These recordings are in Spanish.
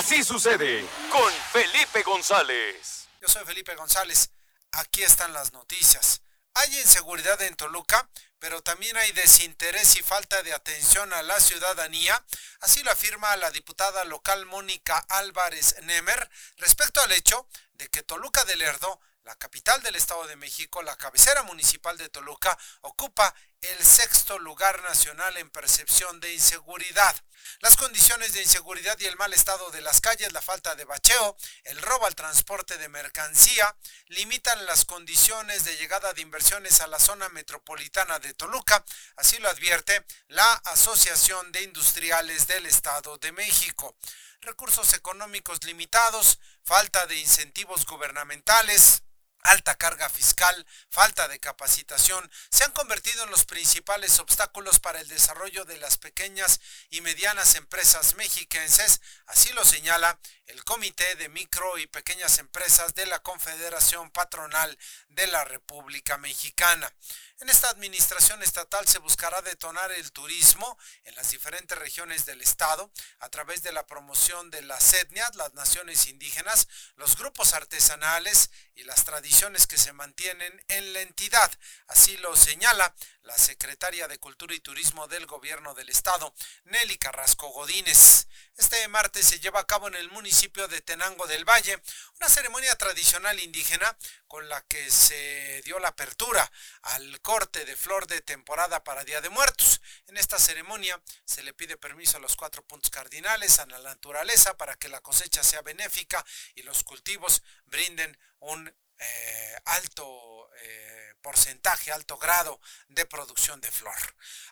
Así sucede con Felipe González. Yo soy Felipe González. Aquí están las noticias. Hay inseguridad en Toluca, pero también hay desinterés y falta de atención a la ciudadanía. Así lo afirma la diputada local Mónica Álvarez Nemer respecto al hecho de que Toluca del Lerdo la capital del Estado de México, la cabecera municipal de Toluca, ocupa el sexto lugar nacional en percepción de inseguridad. Las condiciones de inseguridad y el mal estado de las calles, la falta de bacheo, el robo al transporte de mercancía, limitan las condiciones de llegada de inversiones a la zona metropolitana de Toluca, así lo advierte la Asociación de Industriales del Estado de México. Recursos económicos limitados, falta de incentivos gubernamentales, alta carga fiscal, falta de capacitación, se han convertido en los principales obstáculos para el desarrollo de las pequeñas y medianas empresas mexiquenses, así lo señala el Comité de Micro y Pequeñas Empresas de la Confederación Patronal de la República Mexicana. En esta administración estatal se buscará detonar el turismo en las diferentes regiones del estado a través de la promoción de las etnias, las naciones indígenas, los grupos artesanales y las tradiciones que se mantienen en la entidad. Así lo señala la secretaria de Cultura y Turismo del Gobierno del Estado, Nelly Carrasco Godínez. Este martes se lleva a cabo en el municipio de Tenango del Valle una ceremonia tradicional indígena con la que se dio la apertura al corte de flor de temporada para Día de Muertos. En esta ceremonia se le pide permiso a los cuatro puntos cardinales, a la naturaleza, para que la cosecha sea benéfica y los cultivos brinden un eh, alto eh, porcentaje, alto grado de producción de flor.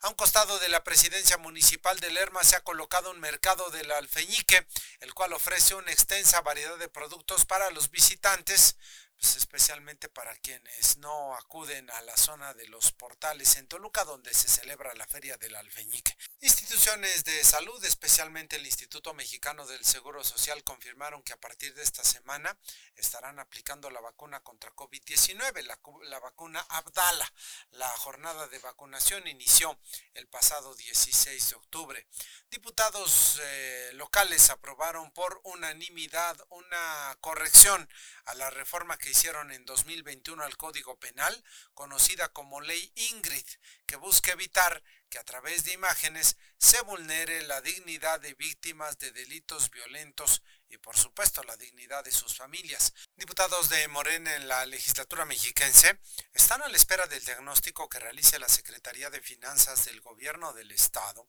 A un costado de la presidencia municipal de Lerma se ha colocado un mercado del alfeñique, el cual ofrece una extensa variedad de productos para los visitantes, pues especialmente para quienes no acuden a la zona de los portales en Toluca, donde se celebra la Feria del Alfeñique. Instituciones de salud, especialmente el Instituto Mexicano del Seguro Social, confirmaron que a partir de esta semana estarán aplicando la vacuna contra COVID-19, la, vacuna Abdala. La jornada de vacunación inició el pasado 16 de octubre. Diputados eh, locales aprobaron por unanimidad una corrección a la reforma que hicieron en 2021 al Código Penal, conocida como Ley Ingrid, que busca evitar que a través de imágenes se vulnere la dignidad de víctimas de delitos violentos y por supuesto la dignidad de sus familias. Diputados de Morena en la legislatura mexiquense están a la espera del diagnóstico que realice la Secretaría de Finanzas del Gobierno del Estado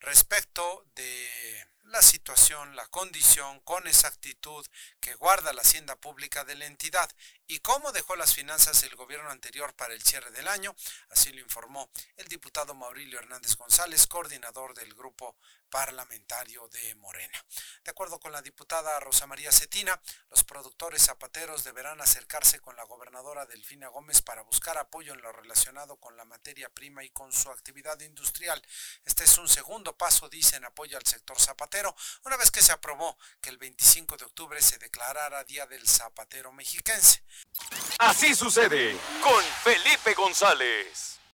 respecto de la situación, la condición con exactitud que guarda la hacienda pública de la entidad y cómo dejó las finanzas el gobierno anterior para el cierre del año, así lo informó el diputado Maurilio Hernández González, coordinador del grupo parlamentario de Morena. De acuerdo con la diputada Rosa María Cetina, los productores zapateros deberán acercarse con la gobernadora Delfina Gómez para buscar apoyo en lo relacionado con la materia prima y con su actividad industrial. Este es un segundo paso, dice, en apoyo al sector zapatero, una vez que se aprobó que el 25 de octubre se declarara Día del Zapatero Mexiquense. Así sucede con Felipe González.